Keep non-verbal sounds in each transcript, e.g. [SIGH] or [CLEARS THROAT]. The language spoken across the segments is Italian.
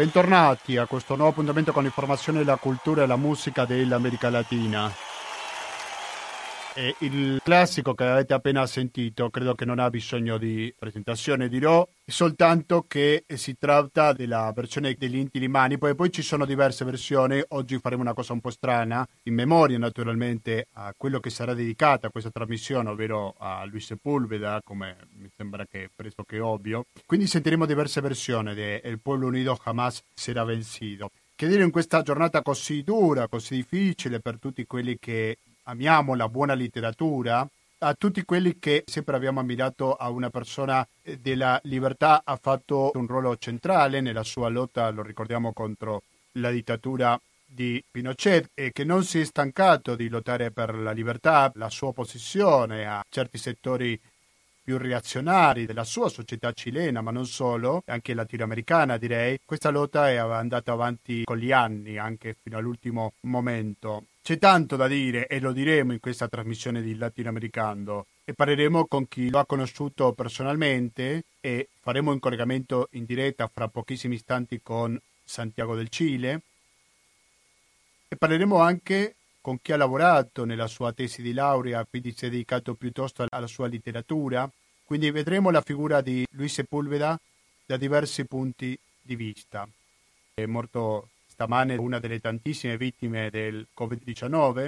Bentornati a questo nuovo appuntamento con l'informazione, la cultura e la musica dell'America Latina. E il classico che avete appena sentito credo che non ha bisogno di presentazione, dirò soltanto che si tratta della versione degli Inti Limani, poi, poi ci sono diverse versioni, oggi faremo una cosa un po' strana, in memoria naturalmente a quello che sarà dedicata questa trasmissione, ovvero a Luis Sepúlveda, come mi sembra che pressoché ovvio. Quindi sentiremo diverse versioni di El Pueblo Unido Jamás Será Vencido. Che dire in questa giornata così dura, così difficile per tutti quelli che amiamo la buona letteratura, a tutti quelli che sempre abbiamo ammirato a una persona eh, della libertà ha fatto un ruolo centrale nella sua lotta, lo ricordiamo, contro la dittatura di Pinochet e che non si è stancato di lottare per la libertà, la sua opposizione a certi settori più reazionari della sua società cilena, ma non solo, anche latinoamericana direi. Questa lotta è andata avanti con gli anni, anche fino all'ultimo momento. C'è tanto da dire e lo diremo in questa trasmissione di Latinoamericano e parleremo con chi lo ha conosciuto personalmente e faremo un collegamento in diretta fra pochissimi istanti con Santiago del Cile e parleremo anche con chi ha lavorato nella sua tesi di laurea, quindi si è dedicato piuttosto alla sua letteratura. Quindi vedremo la figura di Luis Sepulveda da diversi punti di vista. È morto stamane una delle tantissime vittime del Covid-19.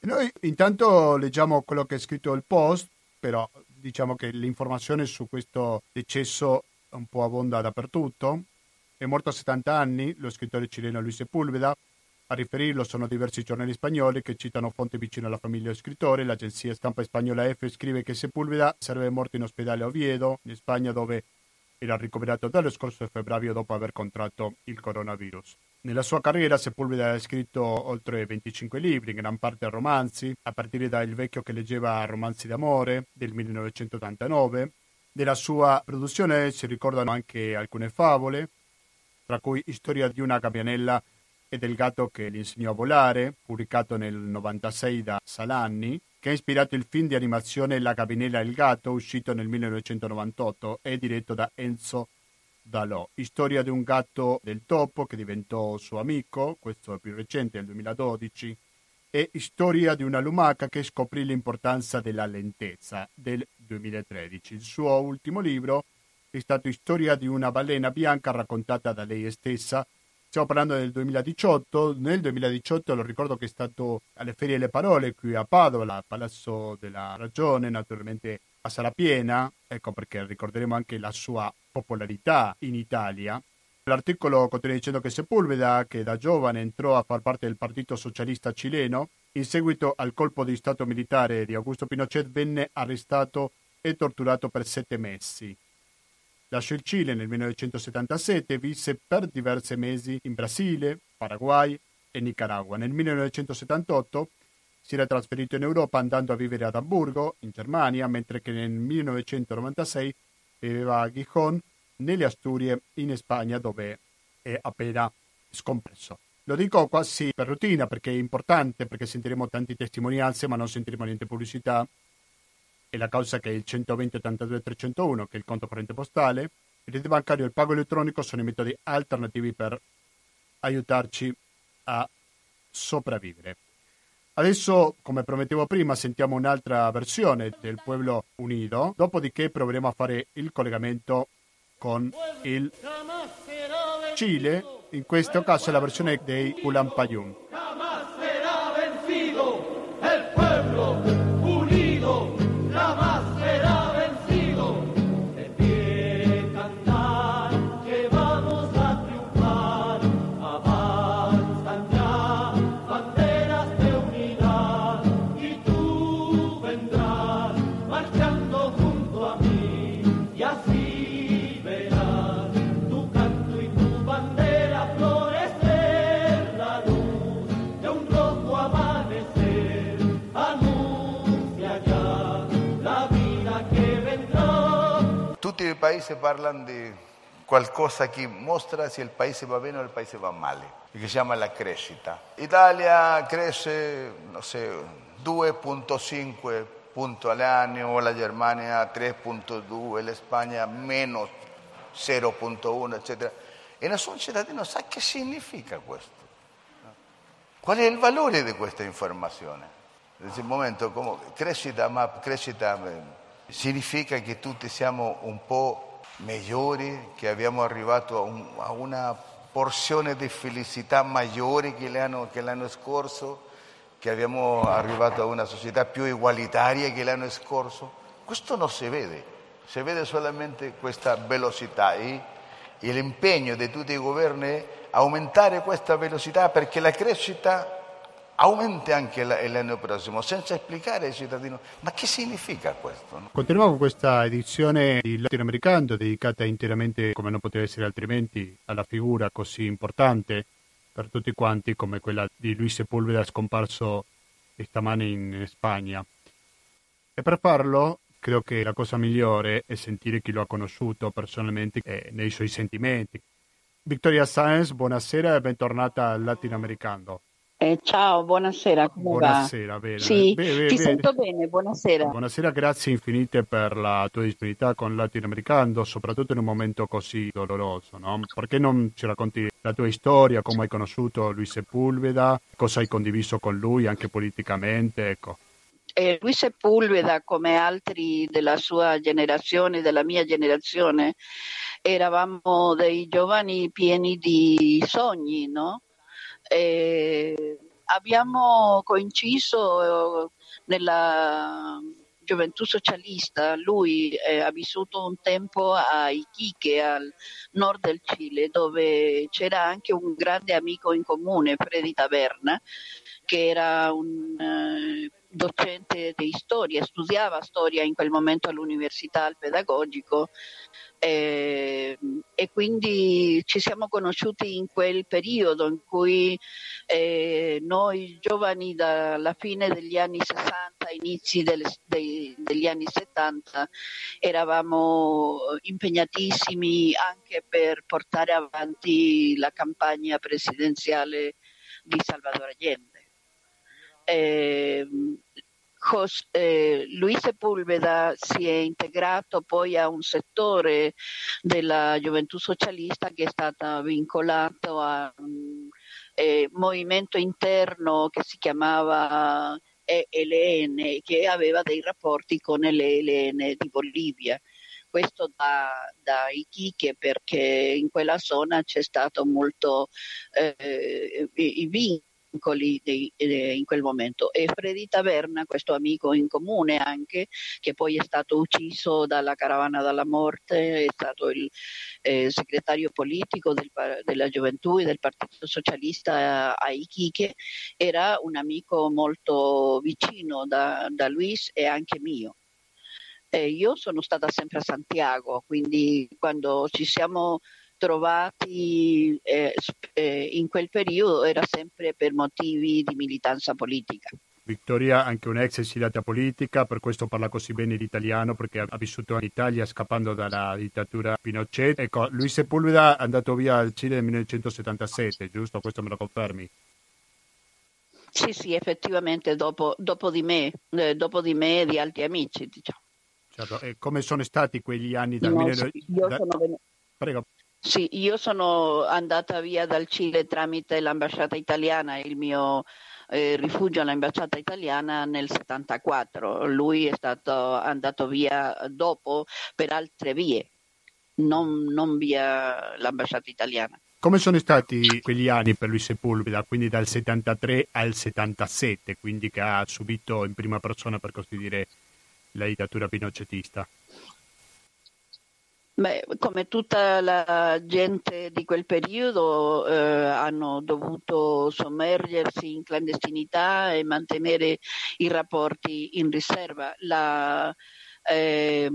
E noi intanto leggiamo quello che è scritto il post, però diciamo che l'informazione su questo decesso un po' abbonda dappertutto. È morto a 70 anni lo scrittore cileno Luis Sepúlveda. A riferirlo sono diversi giornali spagnoli che citano fonti vicine alla famiglia del scrittore. L'agenzia stampa spagnola F scrive che Sepúlveda sarebbe morto in ospedale a Oviedo, in Spagna, dove era ricoverato dallo scorso febbraio dopo aver contratto il coronavirus. Nella sua carriera Sepulveda ha scritto oltre 25 libri, in gran parte romanzi, a partire da Il vecchio che leggeva romanzi d'amore del 1989. Della sua produzione si ricordano anche alcune favole, tra cui Storia di una gabbianella e del gatto che gli insegnò a volare, pubblicato nel 96 da Salanni, che ha ispirato il film di animazione La gabinella e il gatto, uscito nel 1998 e diretto da Enzo Dalò. Storia di un gatto del topo che diventò suo amico, questo è più recente, nel 2012, e Storia di una lumaca che scoprì l'importanza della lentezza del 2013. Il suo ultimo libro è stato Storia di una balena bianca raccontata da lei stessa. Stiamo parlando del 2018. Nel 2018 lo ricordo che è stato alle Ferie delle Parole qui a Padova, al Palazzo della Ragione, naturalmente a Sala Piena, ecco perché ricorderemo anche la sua popolarità in Italia. L'articolo contiene dicendo che Sepúlveda, che da giovane entrò a far parte del Partito Socialista cileno, in seguito al colpo di Stato militare di Augusto Pinochet venne arrestato e torturato per sette mesi. Lasciò il Cile nel 1977 e visse per diversi mesi in Brasile, Paraguay e Nicaragua. Nel 1978 si era trasferito in Europa andando a vivere ad Amburgo, in Germania, mentre che nel 1996 viveva a Gijón, nelle Asturie, in Spagna, dove è appena scompresso. Lo dico quasi per routine perché è importante, perché sentiremo tante testimonianze, ma non sentiremo niente pubblicità. E la causa che è il 120 82 301, che è il conto corrente postale, il rete bancario e il pago elettronico sono i metodi alternativi per aiutarci a sopravvivere. Adesso, come promettevo prima, sentiamo un'altra versione del Pueblo Unido, dopodiché proveremo a fare il collegamento con il Cile, in questo caso la versione dei Ulampayun. Paesi parlano di qualcosa che mostra se il paese va bene o il paese va male, che si chiama la crescita. Italia cresce, non so, 2.5 punti all'anno, la Germania 3.2, la Spagna meno 0.1, eccetera. e nessun cittadino sa che significa questo. Qual è il valore di questa informazione? In questo momento come crescita, ma crescita significa che tutti siamo un po' migliori, che abbiamo arrivato a, un, a una porzione di felicità maggiore che l'anno, che l'anno scorso, che abbiamo arrivato a una società più egualitaria che l'anno scorso. Questo non si vede, si vede solamente questa velocità e, e l'impegno di tutti i governi è aumentare questa velocità perché la crescita aumenti anche l'anno prossimo, senza spiegare ai cittadini ma che significa questo. No? Continuiamo con questa edizione di Latinoamericano dedicata interamente, come non poteva essere altrimenti, alla figura così importante per tutti quanti come quella di Luis Sepúlveda scomparso stamani in Spagna. E per farlo credo che la cosa migliore è sentire chi lo ha conosciuto personalmente e nei suoi sentimenti. Victoria Sáenz, buonasera e bentornata al Latinoamericano. Eh, ciao, buonasera, come buonasera, va? bene. Sì, bene, bene, ti bene. sento bene, buonasera. Buonasera, grazie infinite per la tua disponibilità con Latinoamericano, soprattutto in un momento così doloroso, no? Perché non ci racconti la tua storia, come hai conosciuto Luis Sepulveda, cosa hai condiviso con lui anche politicamente, ecco. Eh, Luis Sepulveda, come altri della sua generazione, della mia generazione, eravamo dei giovani pieni di sogni, no? E abbiamo coinciso nella gioventù socialista, lui eh, ha vissuto un tempo a Iquique, al nord del Cile, dove c'era anche un grande amico in comune, Freddy Taverna, che era un eh, docente di storia, studiava storia in quel momento all'università, al pedagogico eh, e quindi ci siamo conosciuti in quel periodo in cui eh, noi giovani dalla fine degli anni 60, inizi del, dei, degli anni 70 eravamo impegnatissimi anche per portare avanti la campagna presidenziale di Salvador Allende. Eh, eh, Luis Sepulveda si è integrato poi a un settore della gioventù socialista che è stato vincolato a un eh, movimento interno che si chiamava ELN, che aveva dei rapporti con l'ELN di Bolivia. Questo da, da, Iquique perché in quella zona c'è stato molto eh, i vincoli vincoli di, eh, in quel momento. E Freddy Taverna, questo amico in comune anche, che poi è stato ucciso dalla caravana della morte, è stato il eh, segretario politico del, della gioventù e del Partito Socialista a Iquique, era un amico molto vicino da, da Luis e anche mio. Eh, io sono stata sempre a Santiago, quindi quando ci siamo trovati eh, eh, in quel periodo era sempre per motivi di militanza politica. Vittoria, anche un'ex esilata politica, per questo parla così bene l'italiano, perché ha vissuto in Italia scappando dalla dittatura Pinochet. Ecco, Luis Sepulveda è andato via al Cile nel 1977, giusto? Questo me lo confermi? Sì, sì, effettivamente dopo, dopo di me, eh, dopo di me e di altri amici, diciamo. Certo. E come sono stati quegli anni dal no, 19... Sì, sono ven... Prego. Sì, io sono andata via dal Cile tramite l'ambasciata italiana, il mio eh, rifugio all'ambasciata italiana nel 74. Lui è stato andato via dopo per altre vie, non, non via l'ambasciata italiana. Come sono stati quegli anni per lui Sepulveda, quindi dal 73 al 77, quindi che ha subito in prima persona, per così dire, la dittatura pinocetista? Beh, come tutta la gente di quel periodo eh, hanno dovuto sommergersi in clandestinità e mantenere i rapporti in riserva. La eh,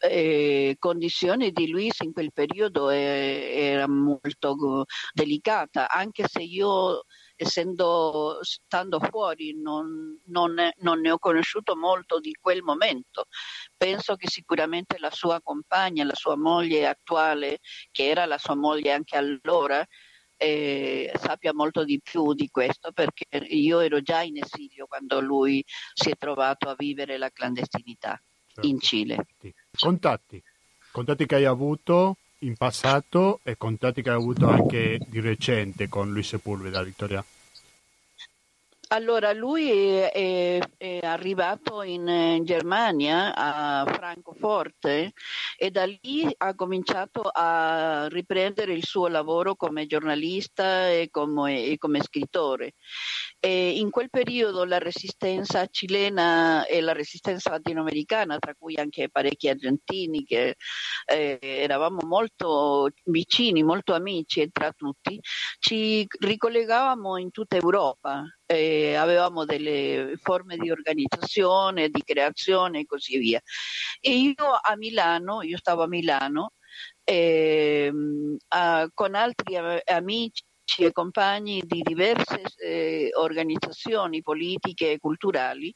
eh, condizione di Luis in quel periodo eh, era molto delicata, anche se io essendo stando fuori non, non, non, ne ho conosciuto molto di quel momento. Penso che sicuramente la sua compagna, la sua moglie attuale, che era la sua moglie anche allora, eh, sappia molto di più di questo perché io ero già in esilio quando lui si è trovato a vivere la clandestinità certo. in Cile. Contatti, contatti che hai avuto in passato e contatti che hai avuto anche di recente con Luis Sepulveda, Vittoria? Allora, lui è, è, arrivato in, in, Germania, a Francoforte, e da lì ha cominciato a riprendere il suo lavoro come giornalista e come, e come scrittore. E in quel periodo la resistenza cilena e la resistenza latinoamericana, tra cui anche parecchi argentini che eh, eravamo molto vicini, molto amici tra tutti, ci ricollegavamo in tutta Europa eh, avevamo delle forme di organizzazione, di creazione e così via. E io a Milano, io stavo a Milano, eh, a, con altri amici e compagni di diverse eh, organizzazioni politiche e culturali,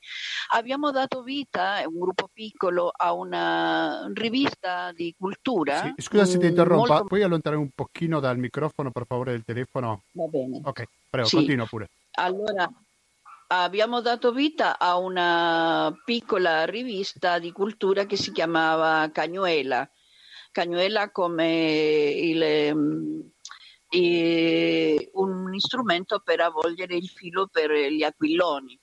abbiamo dato vita, un gruppo piccolo, a una rivista di cultura. Sì, scusa se ti interrompa, molto... puoi allontanare un pochino dal microfono per favore del telefono? Va bene. Ok, prego, sì. continua pure. Allora, abbiamo dato vita a una piccola rivista di cultura che si chiamava Cagnuela. Cagnuela come il, il, un strumento per avvolgere il filo per gli aquilloni.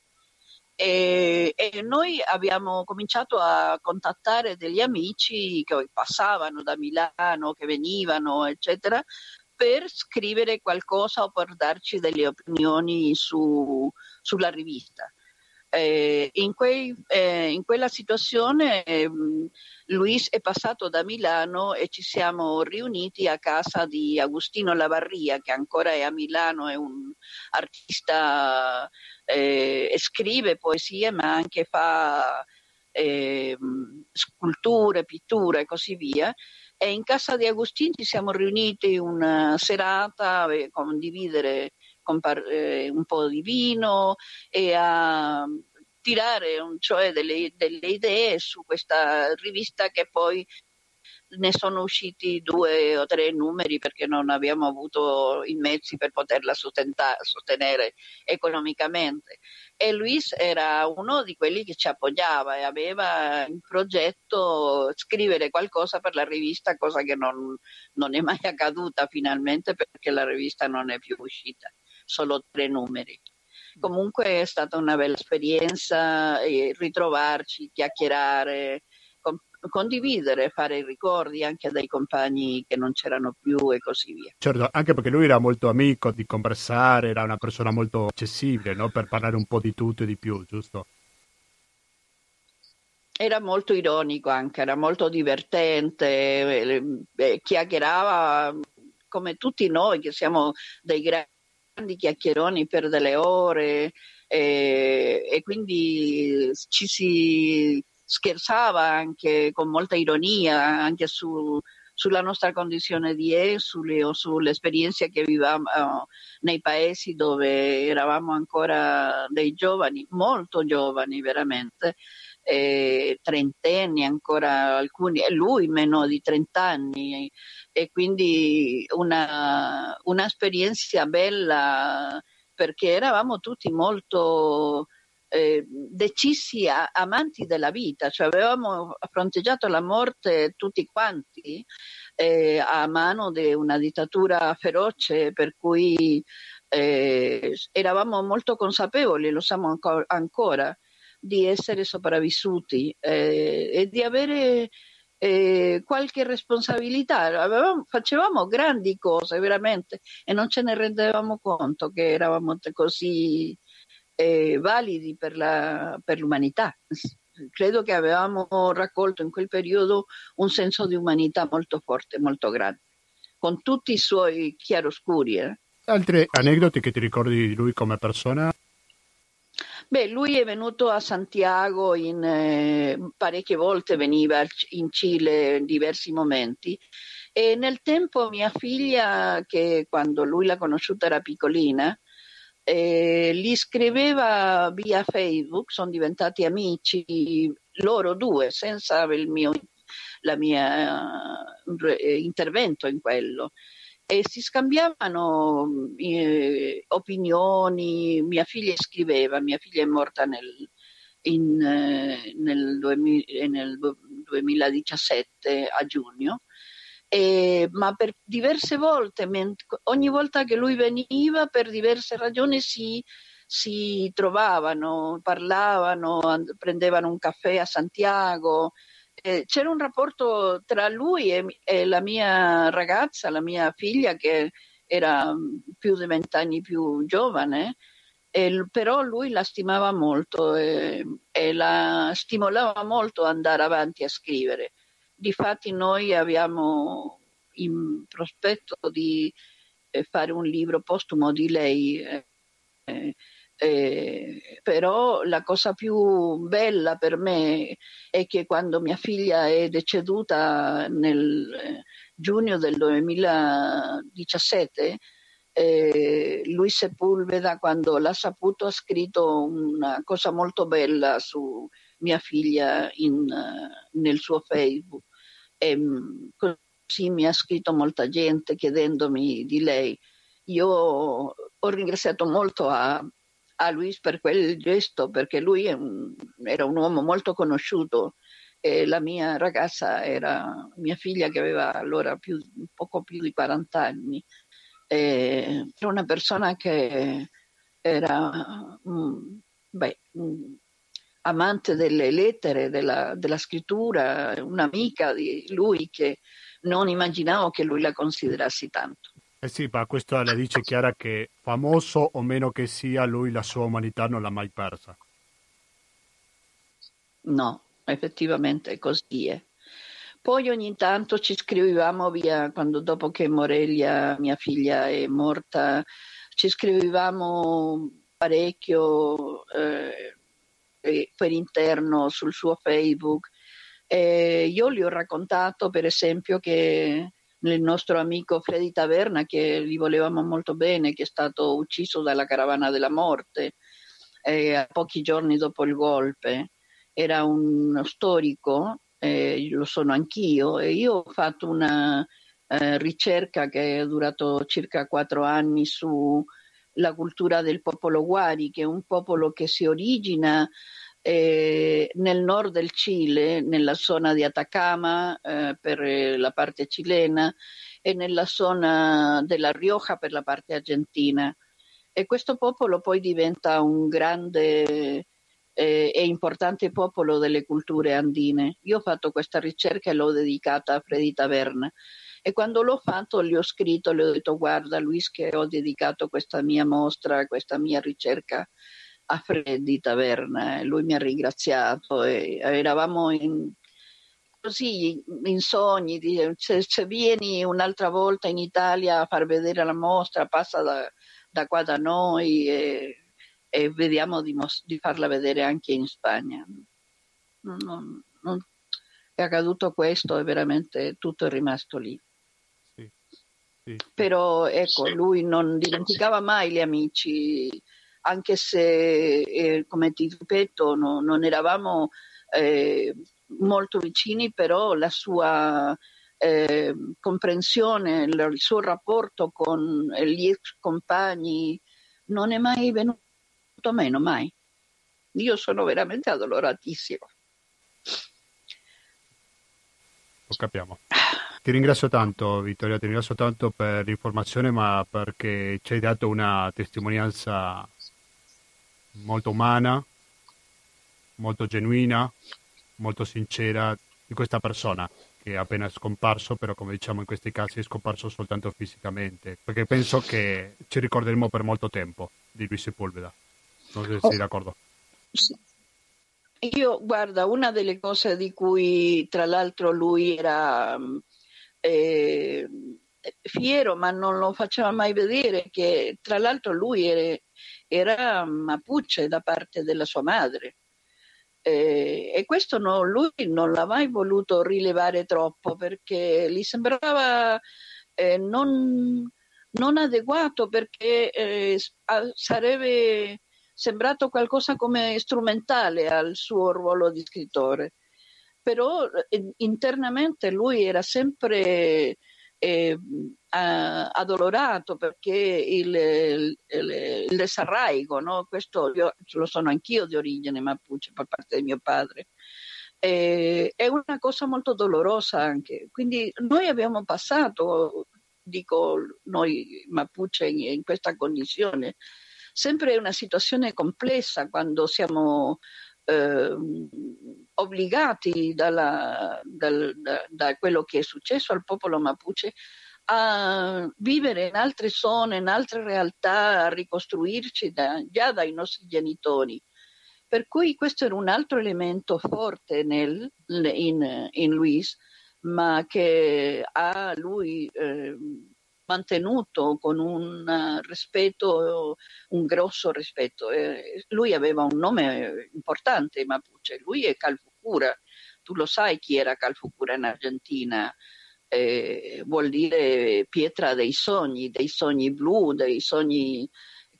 E, e, noi abbiamo cominciato a contattare degli amici che passavano da Milano, che venivano, eccetera, per scrivere qualcosa o per darci delle opinioni su, sulla rivista. Eh, in, quei, eh, in, quella situazione eh, Luis è passato da Milano e ci siamo riuniti a casa di Agostino Lavarria, che ancora è a Milano, è un artista, eh, scrive poesie ma anche fa ehm, sculture, pitture e così via. E in casa di Agostini ci siamo riuniti una serata a condividere eh, un po' di vino e a tirare cioè delle, delle idee su questa rivista che poi ne sono usciti due o tre numeri perché non abbiamo avuto i mezzi per poterla sostenere economicamente. E Luis era uno di quelli che ci appoggiava e aveva in progetto scrivere qualcosa per la rivista, cosa che non, non è mai [LAUGHS] accaduta finalmente perché la rivista non è più uscita, solo tre numeri comunque è stata una bella esperienza ritrovarci, chiacchierare, condividere, fare i ricordi anche dei compagni che non c'erano più e così via. Certo, anche perché lui era molto amico di conversare, era una persona molto accessibile no? per parlare un po' di tutto e di più, giusto? Era molto ironico anche, era molto divertente, eh, eh, chiacchierava come tutti noi che siamo dei grandi chiacchieroni per delle ore e, e quindi ci si scherzava anche con molta ironia anche su, sulla nostra condizione di esuli o sulle esperienze che vivevamo uh, nei paesi dove eravamo ancora dei giovani, molto giovani veramente, eh, trentenni ancora alcuni, lui meno di trent'anni, e quindi una, un'esperienza bella perché eravamo tutti molto eh, decisi a, amanti della vita, cioè avevamo fronteggiato la morte tutti quanti eh, a mano di una dittatura feroce per cui eh, eravamo molto consapevoli, lo siamo ancora, ancora di essere sopravvissuti eh, e di avere eh, qualche responsabilità. Avevamo, facevamo grandi cose veramente e non ce ne rendevamo conto che eravamo così eh, validi per, la, per l'umanità. Credo che avevamo raccolto in quel periodo un senso di umanità molto forte, molto grande, con tutti i suoi chiaroscuri. Eh. Altre aneddoti che ti ricordi di lui come persona? Beh, lui è venuto a Santiago in, eh, parecchie volte, veniva in Cile in diversi momenti e nel tempo mia figlia, che quando lui l'ha conosciuta era piccolina, eh, li scriveva via Facebook, sono diventati amici loro due, senza il mio la mia, eh, intervento in quello. E si scambiavano eh, opinioni, mia figlia scriveva, mia figlia è morta nel, in, eh, nel, 2000, nel 2017 a giugno, E, ma per diverse volte, ogni volta che lui veniva, per diverse ragioni si, si trovavano, parlavano, prendevano un caffè a Santiago. Eh, c'era un rapporto tra lui e, e, la mia ragazza, la mia figlia, che era più di vent'anni più giovane, e, però lui la stimava molto e, e la stimolava molto ad andare avanti a scrivere. Difatti noi abbiamo in prospetto di eh, fare un libro postumo di lei, eh, eh, però la cosa più bella per me è che quando mia figlia è deceduta nel eh, giugno del 2017, eh, Luis Sepulveda quando l'ha saputo ha scritto una cosa molto bella su mia figlia in, nel suo Facebook e mm, così mi ha scritto molta gente chiedendomi di lei. Io ho ringraziato molto a, a Luis per quel gesto perché lui un, era un uomo molto conosciuto e la mia ragazza era mia figlia che aveva allora più, poco più di 40 anni. era una persona che era um, beh, um, amante delle lettere, della, della scrittura, un'amica di lui che non immaginavo che lui la considerassi tanto. Eh sì, ma questo le dice Chiara che famoso o meno che sia, lui la sua umanità non l'ha mai persa. No, effettivamente è così. Eh. Poi ogni tanto ci scrivevamo via, quando dopo che Morelia, mia figlia, è morta, ci scrivevamo parecchio eh, per interno sul suo Facebook. E io gli ho raccontato, per esempio, che il nostro amico Freddy Taverna, che gli volevamo molto bene, che è stato ucciso dalla caravana della morte eh, pochi giorni dopo il golpe. Era uno storico, eh, lo sono anch'io, e io ho fatto una eh, ricerca che è durato circa quattro anni sulla cultura del popolo Guari, che è un popolo che si origina eh, nel nord del Cile, nella zona di Atacama eh, per la parte cilena e nella zona della Rioja per la parte argentina. E questo popolo poi diventa un grande eh, e importante popolo delle culture andine. Io ho fatto questa ricerca e l'ho dedicata a Freddy Taverna. E quando l'ho fatto gli ho scritto, le ho detto guarda Luis che ho dedicato questa mia mostra, questa mia ricerca a Freddy Taverna, lui mi ha ringraziato e eravamo in, così in sogni, se, se, vieni un'altra volta in Italia a far vedere la mostra, passa da, da qua da noi e, e vediamo di, di, farla vedere anche in Spagna. Non, non, è accaduto questo e veramente tutto è rimasto lì. Sì, sì. Però ecco, lui non dimenticava mai gli amici anche se, eh, come ti ripeto, no, non eravamo eh, molto vicini, però la sua eh, comprensione, il suo rapporto con gli ex compagni non è mai venuto meno, mai. Io sono veramente addoloratissimo. Lo capiamo. Ti ringrazio tanto Vittoria, ti ringrazio tanto per l'informazione, ma perché ci hai dato una testimonianza molto umana, molto genuina, molto sincera di questa persona che è appena scomparso, però come diciamo in questi casi è scomparso soltanto fisicamente, perché penso che ci ricorderemo per molto tempo di Luis Sepulveda. Non so se sei oh. d'accordo. Io, guarda, una delle cose di cui tra l'altro lui era eh, fiero, ma non lo faceva mai vedere, che tra l'altro lui era, era Mapuche da parte della sua madre. Eh, e questo no, lui non l'ha mai voluto rilevare troppo perché gli sembrava eh, non, non, adeguato perché eh, sarebbe sembrato qualcosa come strumentale al suo ruolo di scrittore. Però eh, internamente lui era sempre eh, addolorato perché il, il, il desarraigo, no? questo io lo sono anch'io di origine mapuche per parte di mio padre, E, è una cosa molto dolorosa anche. Quindi noi abbiamo passato, dico noi Mapuche in, in questa condizione, sempre una situazione complessa quando siamo eh, obbligati dalla, dal, da, da, quello che è successo al popolo Mapuche a vivere in altre zone, in altre realtà, a ricostruirci da, già dai nostri genitori. Per cui questo era un altro elemento forte nel, in, in Luis, ma che ha lui eh, mantenuto con un rispetto, un grosso rispetto. Eh, lui aveva un nome importante Mapuche, lui è Calfucura. Tu lo sai chi era Calfucura in Argentina, eh, vuol dire pietra dei sogni, dei sogni blu, dei sogni...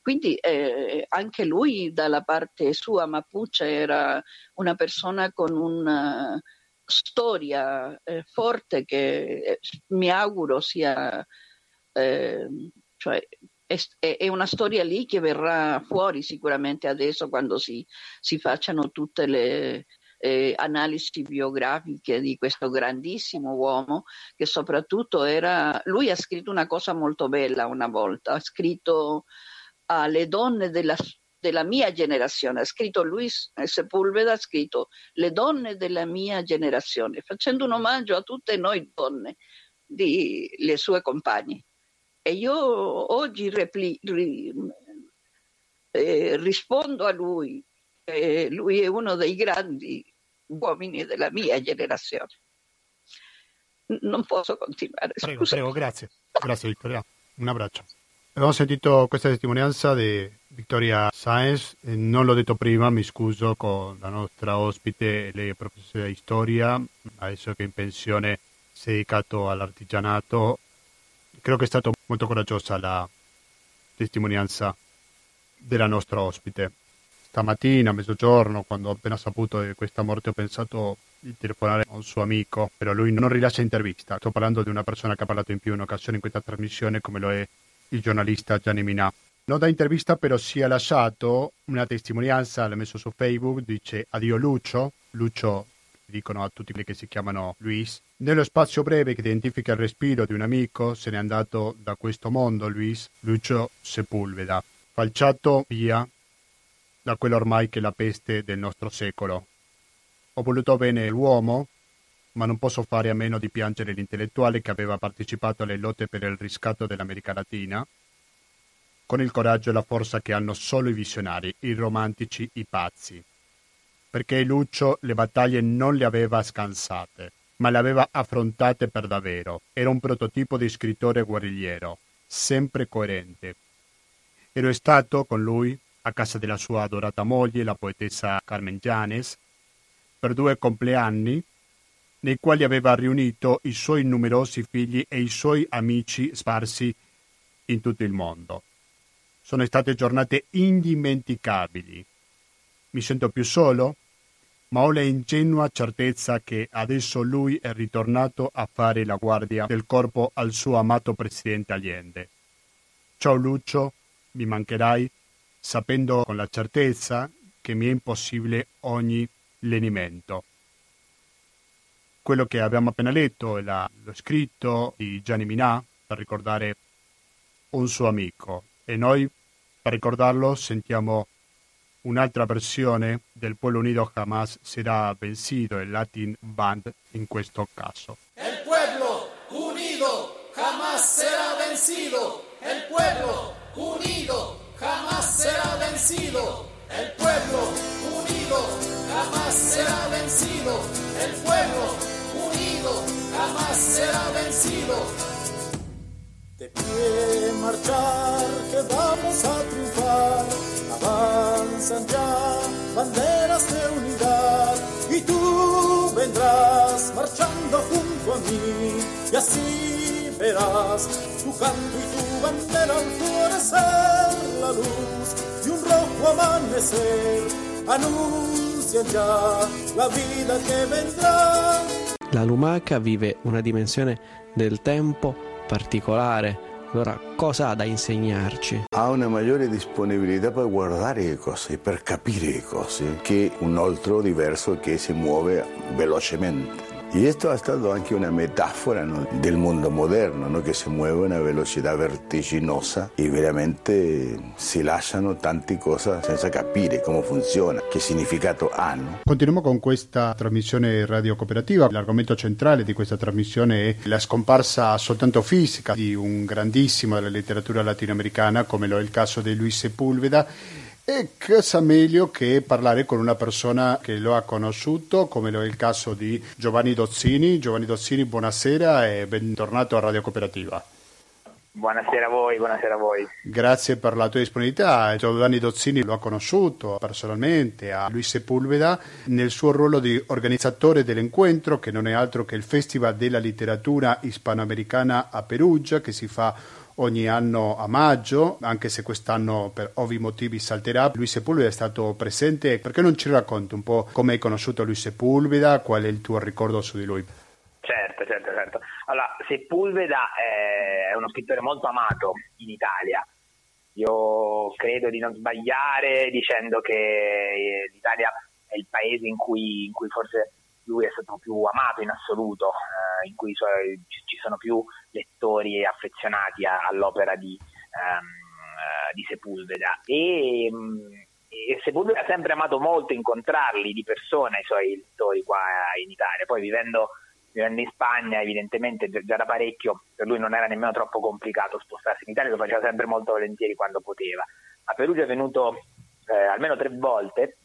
Quindi eh, anche lui dalla parte sua Mapuche era una persona con una storia eh, forte che eh, mi auguro sia... Ehm, cioè, è, una storia lì che verrà fuori sicuramente adesso quando si, si facciano tutte le, eh, analisi biografiche di questo grandissimo uomo che soprattutto era, lui ha scritto una cosa molto bella una volta, ha scritto alle donne della, della mia generazione, ha scritto Luis Sepulveda, ha scritto le donne della mia generazione, facendo un omaggio a tutte noi donne, di, le sue compagne. E io oggi repli, ri, eh, rispondo a lui, eh, lui è uno dei grandi uomini della mia generazione. Non posso continuare. Prego, prego, grazie. Grazie Vittoria. Un abbraccio. Abbiamo sentito questa testimonianza di Vittoria Saenz, non l'ho detto prima, mi scuso con la nostra ospite, lei è professoressa di storia, adesso che è in pensione si è dedicato all'artigianato. Credo che è stata molto coraggiosa la testimonianza della nostra ospite stamattina, a mezzogiorno, quando ho appena saputo di questa morte, ho pensato di telefonare a un suo amico, però lui non rilascia intervista. Sto parlando di una persona che ha parlato in più occasioni in questa trasmissione, come lo è il giornalista Gianni Minà. Non da intervista, però si è lasciato una testimonianza, l'ha messo su Facebook, dice addio Lucio, Lucio dicono a tutti quelli che si chiamano Luis. Nello spazio breve che identifica il respiro di un amico, se n'è andato da questo mondo Luis, Lucio Sepulveda. Falciato via da quella ormai che è la peste del nostro secolo. Ho voluto bene l'uomo, ma non posso fare a meno di piangere l'intellettuale che aveva partecipato alle lotte per il riscatto dell'America Latina, con il coraggio e la forza che hanno solo i visionari, i romantici, i pazzi. Perché Lucio le battaglie non le aveva scansate, ma le aveva affrontate per davvero. Era un prototipo di scrittore guerrigliero, sempre coerente. Ero stato con lui a casa della sua adorata moglie, la poetessa Carmen Janes, per due compleanni, nei quali aveva riunito i suoi numerosi figli e i suoi amici sparsi in tutto il mondo. Sono state giornate indimenticabili. Mi sento più solo, ma ho la ingenua certezza che adesso lui è ritornato a fare la guardia del corpo al suo amato presidente Allende. Ciao Lucio, mi mancherai, sapendo con la certezza che mi è impossibile ogni lenimento. Quello che abbiamo appena letto è la, lo scritto di Gianni Minà per ricordare un suo amico e noi per ricordarlo sentiamo un'altra versione del Pueblo Unido Jamás será vencido, el Latin Band in questo caso. El pueblo unido jamás será vencido, el pueblo unido jamás será vencido. El pueblo unido jamás será vencido. El pueblo unido jamás será vencido. De pie marchar, que vamos a triunfar. Avanzan ya banderas de unidad y tú vendrás marchando junto a mí y así verás tu canto y tu bandera al florecer la luz de un rojo amanecer anuncian ya la vida che vendrà. La lumaca vive una dimensione del tempo particolare Allora, cosa ha da insegnarci? Ha una maggiore disponibilità per guardare le cose, per capire le cose, che un altro diverso che si muove velocemente. Y esto ha stato anche una metafora ¿no? del mondo moderno, ¿no? che si muove a una velocità vertiginosa e veramente si lasciano tante cose senza capire come funziona, che significato hanno. Continuiamo con questa trasmissione radio cooperativa. L'argomento centrale di questa trasmissione è la scomparsa soltanto fisica di un grandissimo della letteratura latinoamericana, come lo è il caso di Luis Sepulveda e cosa meglio che parlare con una persona che lo ha conosciuto, come lo è il caso di Giovanni Dozzini. Giovanni Dozzini, buonasera e bentornato a Radio Cooperativa. Buonasera a voi, buonasera a voi. Grazie per la tua disponibilità. Giovanni Dozzini lo ha conosciuto personalmente a Luis Sepulveda nel suo ruolo di organizzatore dell'incontro che non è altro che il Festival della Letteratura Ispanoamericana a Perugia che si fa ogni anno a maggio, anche se quest'anno per ovvi motivi salterà. Luis Sepulveda è stato presente, perché non ci racconti un po' come hai conosciuto Luis Sepulveda, qual è il tuo ricordo su di lui? Certo, certo, certo. Allora, Sepulveda è uno scrittore molto amato in Italia. Io credo di non sbagliare dicendo che l'Italia è il paese in cui, in cui forse lui è stato più amato in assoluto, eh, in cui suoi, ci sono più lettori affezionati a, all'opera di, um, uh, di Sepulveda. E, um, e Sepulveda ha sempre amato molto incontrarli di persona, i suoi lettori qua in Italia. Poi vivendo, vivendo in Spagna, evidentemente già da parecchio, per lui non era nemmeno troppo complicato spostarsi in Italia, lo faceva sempre molto volentieri quando poteva. A Perugia è venuto eh, almeno tre volte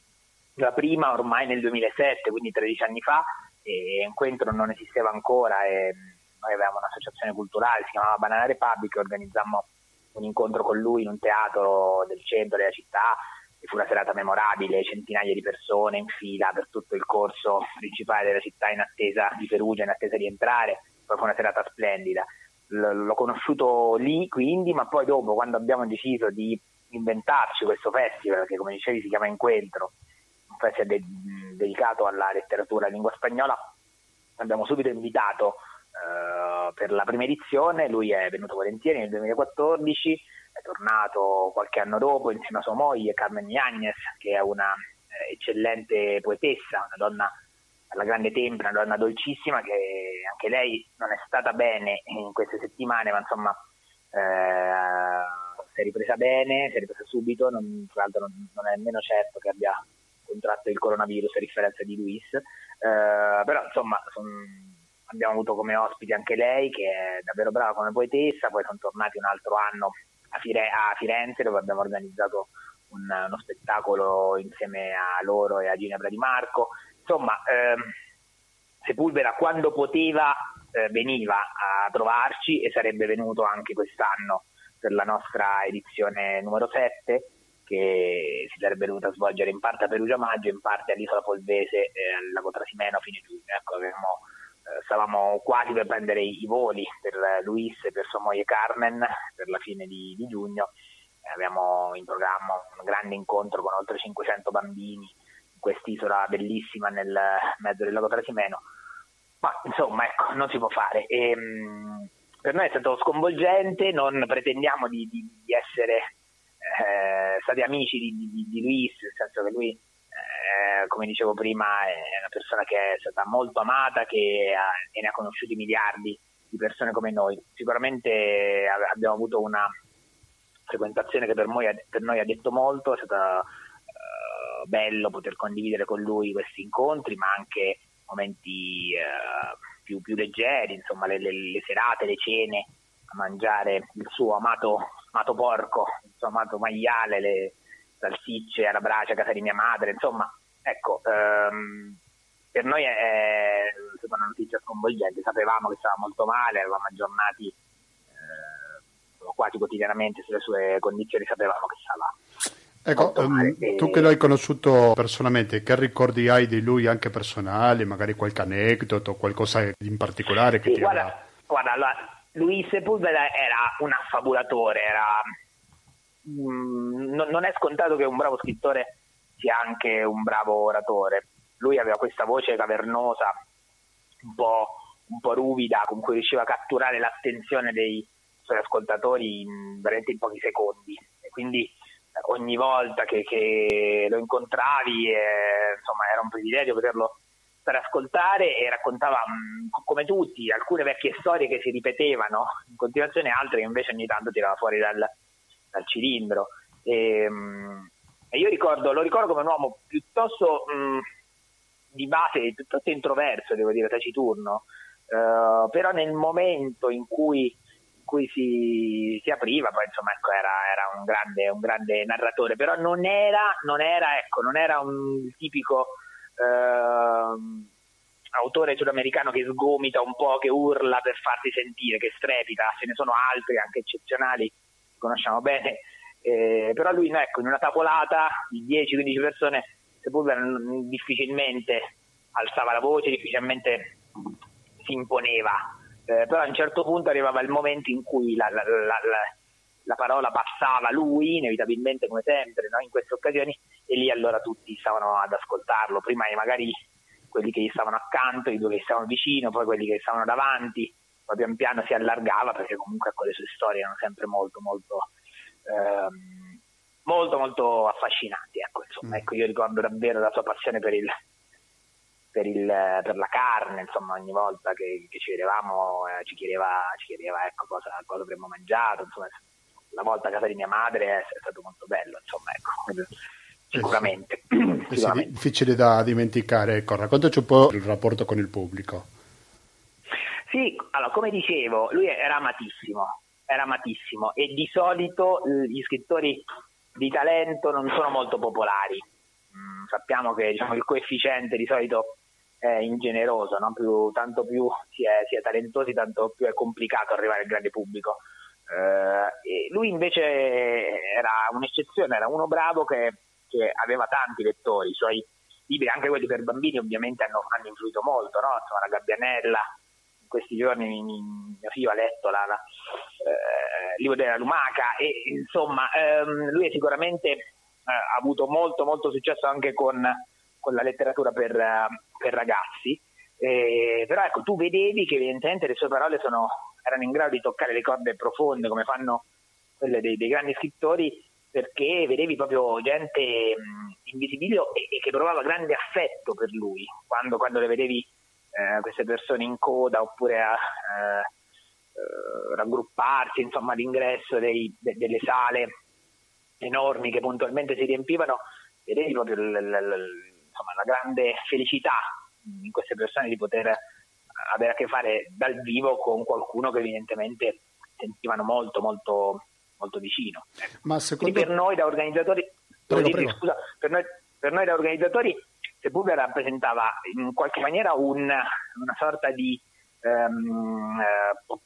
la prima ormai nel 2007, quindi 13 anni fa, e Encuentro non esisteva ancora e noi avevamo un'associazione culturale, si chiamava Banana Republic, organizzammo un incontro con lui in un teatro del centro della città e fu una serata memorabile, centinaia di persone in fila per tutto il corso principale della città in attesa di Perugia, in attesa di entrare, poi fu una serata splendida. L- l'ho conosciuto lì quindi, ma poi dopo quando abbiamo deciso di inventarci questo festival che come dicevi si chiama Incontro, festival de- dedicato alla letteratura in lingua spagnola, abbiamo subito invitato uh, per la prima edizione, lui è venuto volentieri nel 2014, è tornato qualche anno dopo insieme a sua moglie Carmen Yáñez, che è una eh, eccellente poetessa, una donna alla grande tempra, una donna dolcissima che anche lei non è stata bene in queste settimane, ma insomma eh, si è ripresa bene, si è ripresa subito, non, tra l'altro non, non è nemmeno certo che abbia contratto il coronavirus a differenza di Luis, eh, però insomma son, abbiamo avuto come ospiti anche lei che è davvero brava come poetessa, poi sono tornati un altro anno a, Fire- a Firenze dove abbiamo organizzato un, uno spettacolo insieme a loro e a Ginebra Di Marco, insomma ehm, Sepulvera quando poteva eh, veniva a trovarci e sarebbe venuto anche quest'anno per la nostra edizione numero 7 che si sarebbe dovuta svolgere in parte a Perugia Maggio, in parte all'Isola Polvese e al Lago Trasimeno a fine giugno. Ecco, avevamo, eh, stavamo quasi per prendere i, i, voli per Luis e per sua moglie Carmen per la fine di, di giugno. Eh, abbiamo in programma un grande incontro con oltre 500 bambini in quest'isola bellissima nel mezzo del Lago Trasimeno. Ma insomma, ecco, non si può fare. E, ehm, mh, per noi è stato sconvolgente, non pretendiamo di, di, di essere eh, stati amici di, di, di, Luis, nel senso che lui, eh, come dicevo prima, è una persona che è stata molto amata che ha, e ne ha conosciuti miliardi di persone come noi. Sicuramente abbiamo avuto una frequentazione che per noi, per noi ha detto molto, è stato eh, bello poter condividere con lui questi incontri, ma anche momenti eh, più, più, leggeri, insomma le, le, le serate, le cene a mangiare il suo amato amato porco, il suo amato maiale, le salsicce alla brace a casa di mia madre, insomma, ecco, ehm, per noi è, è stata una notizia sconvolgente, sapevamo che stava molto male, avevamo aggiornati eh, quasi quotidianamente sulle sue condizioni, sapevamo che stava Ecco, um, tu che l'hai conosciuto personalmente, che ricordi hai di lui anche personale, magari qualche aneddoto, qualcosa in particolare che sì, ti guarda, ha... Guarda, allora, Luis Sepulveda era un affabulatore, era, mm, non, non è scontato che un bravo scrittore sia anche un bravo oratore. Lui aveva questa voce cavernosa, un po', un po', ruvida, con cui riusciva a catturare l'attenzione dei, suoi ascoltatori in, veramente in pochi secondi e quindi eh, ogni volta che, che lo incontravi eh, insomma era un privilegio poterlo per ascoltare e raccontava mh, come tutti alcune vecchie storie che si ripetevano in continuazione, altre che invece ogni tanto tirava fuori dal, dal cilindro. E, mh, e, io ricordo, lo ricordo come un uomo piuttosto mh, di base, piuttosto introverso, devo dire, taciturno, uh, però nel momento in cui, cui si, si, apriva, poi insomma ecco, era, era un, grande, un, grande, narratore, però non era, non era, ecco, non era un tipico eh, autore sudamericano che sgomita un po', che urla per farsi sentire, che strepita, ce ne sono altri anche eccezionali, conosciamo bene, eh, però lui ecco, in una tavolata di 10-15 persone Sepulveda difficilmente alzava la voce, difficilmente si imponeva, eh, però a un certo punto arrivava il momento in cui la, la, la, la parola passava lui, inevitabilmente come sempre, no? in queste occasioni, e lì allora tutti stavano ad ascoltarlo, prima magari quelli che gli stavano accanto, i due che stavano vicino, poi quelli che stavano davanti, poi pian piano si allargava perché comunque ecco, le sue storie erano sempre molto molto ehm, molto molto affascinanti ecco, insomma, mm. ecco, io ricordo davvero la sua passione per, il, per, il, per la carne insomma ogni volta che, che ci vedevamo eh, ci chiedeva, ci chiedeva ecco, cosa, cosa avremmo mangiato insomma la volta a casa di mia madre è, è stato molto bello insomma ecco sicuramente. Eh sì, è [CLEARS THROAT] difficile da dimenticare. Ecco, raccontaci un po' il rapporto con il pubblico. Sì, allora, come dicevo, lui era amatissimo, era amatissimo e di solito gli scrittori di talento non sono molto popolari. Mm, sappiamo che diciamo, il coefficiente di solito è ingeneroso, no? più, tanto più si è, si è, talentosi, tanto più è complicato arrivare al grande pubblico. Eh, lui invece era un'eccezione, era uno bravo che che aveva tanti lettori, i suoi libri, anche quelli per bambini ovviamente hanno, hanno influito molto, no? Insomma, la Gabbianella, in questi giorni mi, mi, mio figlio ha letto la, la, eh, il libro della Lumaca e insomma ehm, lui sicuramente eh, ha avuto molto molto successo anche con, con la letteratura per, per ragazzi, eh, però ecco tu vedevi che evidentemente le sue parole sono, erano in grado di toccare le corde profonde come fanno quelle dei, dei grandi scrittori perché vedevi proprio gente in visibilio e, e, che provava grande affetto per lui quando, quando le vedevi eh, queste persone in coda oppure a eh, eh, raggrupparsi insomma all'ingresso dei, de, delle sale enormi che puntualmente si riempivano vedevi proprio l, l, l, insomma, la grande felicità in queste persone di poter avere a che fare dal vivo con qualcuno che evidentemente sentivano molto molto molto vicino. Ma secondo... per noi da organizzatori, prego, prego. Scusa, per, noi, per noi da organizzatori Sepulveda rappresentava in qualche maniera un, una sorta di, um, uh,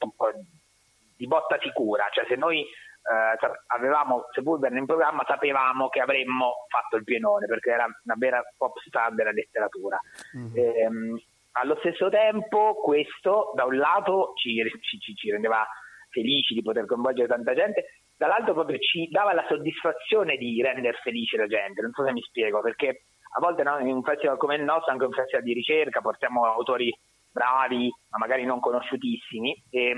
di, botta sicura, cioè se noi uh, avevamo Sepulveda in programma sapevamo che avremmo fatto il pienone perché era una vera pop star della letteratura. Mm-hmm. E, um, allo stesso tempo questo da un lato ci, ci, ci rendeva felici di poter coinvolgere tanta gente, dall'altro proprio ci dava la soddisfazione di rendere felice la gente, non so se mi spiego, perché a volte no, in un festival come il nostro, anche un festival di ricerca, portiamo autori bravi, ma magari non conosciutissimi e,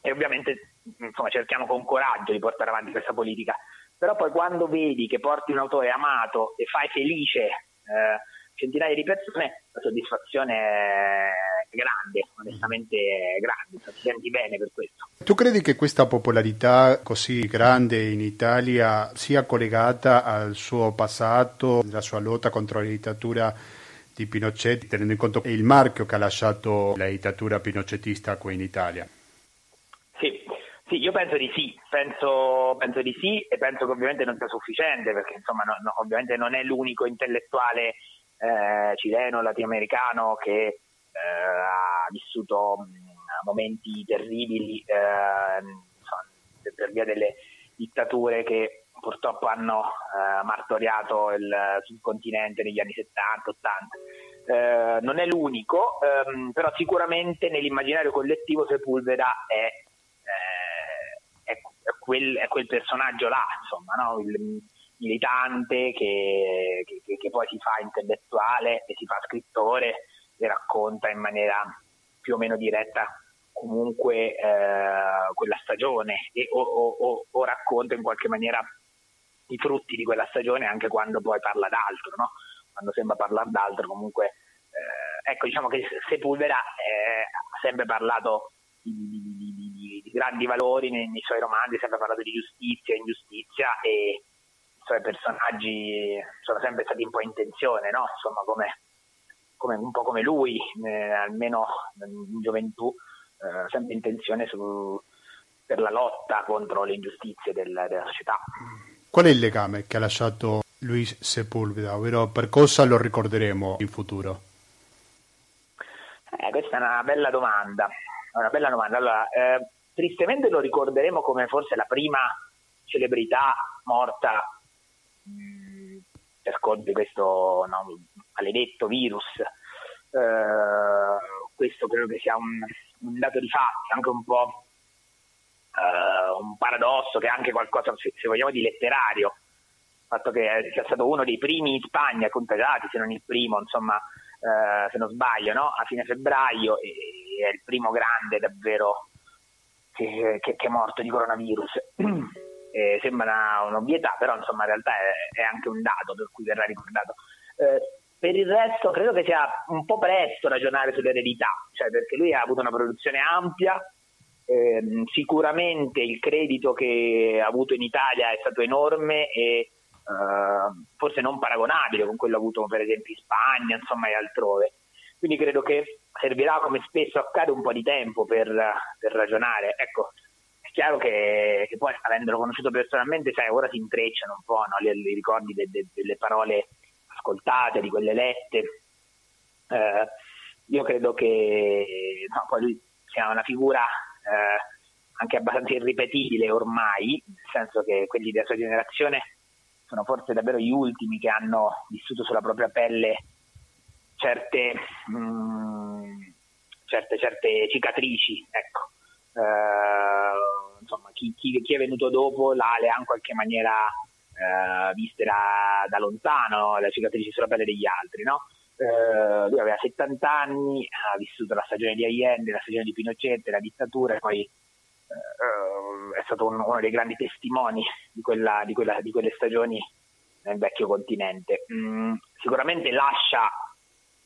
e ovviamente insomma, cerchiamo con coraggio di portare avanti questa politica. Però poi quando vedi che porti un autore amato e fai felice eh, centinaia di persone, la soddisfazione è grande, onestamente è grande, ti senti bene per questo. Tu credi che questa popolarità così grande in Italia sia collegata al suo passato, alla sua lotta contro la dittatura di Pinochet, tenendo in conto il marchio che ha lasciato la dittatura pinochetista qui in Italia? Sì, sì, io penso di sì, penso, penso, di sì e penso che ovviamente non sia sufficiente perché insomma no, no, ovviamente non è l'unico intellettuale eh, cileno, latinoamericano che eh, ha vissuto momenti terribili eh, per via delle dittature che purtroppo hanno eh, martoriato il subcontinente negli anni 70-80. Eh, non è l'unico, ehm, però sicuramente nell'immaginario collettivo Sepulveda è, eh, è, è, quel, è quel, personaggio là, insomma, no? il militante che, che, che, poi si fa intellettuale e si fa scrittore e racconta in maniera più o meno diretta comunque eh, quella stagione e, o, o, o, racconta in qualche maniera i frutti di quella stagione anche quando poi parla d'altro, no? quando sembra parlare d'altro comunque eh, ecco diciamo che Sepulvera eh, ha sempre parlato di, di, di, di grandi valori nei, nei, suoi romanzi, ha sempre parlato di giustizia, ingiustizia e i suoi personaggi sono sempre stati un po' in tensione, no? insomma come, come, un po' come lui, eh, almeno in gioventù eh, sempre in tensione su, per la lotta contro le ingiustizie del, della società. Qual è il legame che ha lasciato Luis Sepulveda, ovvero per cosa lo ricorderemo in futuro? Eh, questa è una bella domanda. Una bella domanda. Allora, eh, tristemente lo ricorderemo come forse la prima celebrità morta per conto questo no, maledetto virus. Eh, questo credo che sia un, un dato di fatti, anche un po' uh, un paradosso che è anche qualcosa, se, se, vogliamo, di letterario. Il fatto che sia stato uno dei primi in Spagna contagiati, se non il primo, insomma, uh, se non sbaglio, no? a fine febbraio, e, e è il primo grande davvero che, che, che è morto di coronavirus. [CLEARS THROAT] eh, sembra un'ovvietà, però insomma in realtà è, è, anche un dato per cui verrà ricordato. Eh, per il resto credo che sia un po' presto ragionare sull'eredità, cioè perché lui ha avuto una produzione ampia, ehm, sicuramente il credito che ha avuto in Italia è stato enorme e eh, forse non paragonabile con quello avuto per esempio in Spagna insomma, e altrove. Quindi credo che servirà, come spesso accade, un po' di tempo per, per ragionare. Ecco, è chiaro che, che, poi, avendolo conosciuto personalmente, sai, ora si intrecciano un po' no, i ricordi de, de, delle parole ascoltate, di quelle lette. Eh, io credo che no, poi lui sia una figura eh, anche abbastanza irripetibile ormai, nel senso che quelli della sua generazione sono forse davvero gli ultimi che hanno vissuto sulla propria pelle certe, mh, mm, certe, certe cicatrici. Ecco. Eh, insomma, chi, chi, chi, è venuto dopo l'ha, le ha in qualche maniera eh, viste da, da, lontano, le cicatrici sulla pelle degli altri, no? Eh, lui aveva 70 anni, ha vissuto la stagione di Allende, la stagione di Pinochet, la dittatura e poi eh, è stato un, uno dei grandi testimoni di, quella, di, quella, di, quelle stagioni nel vecchio continente. Mm, sicuramente lascia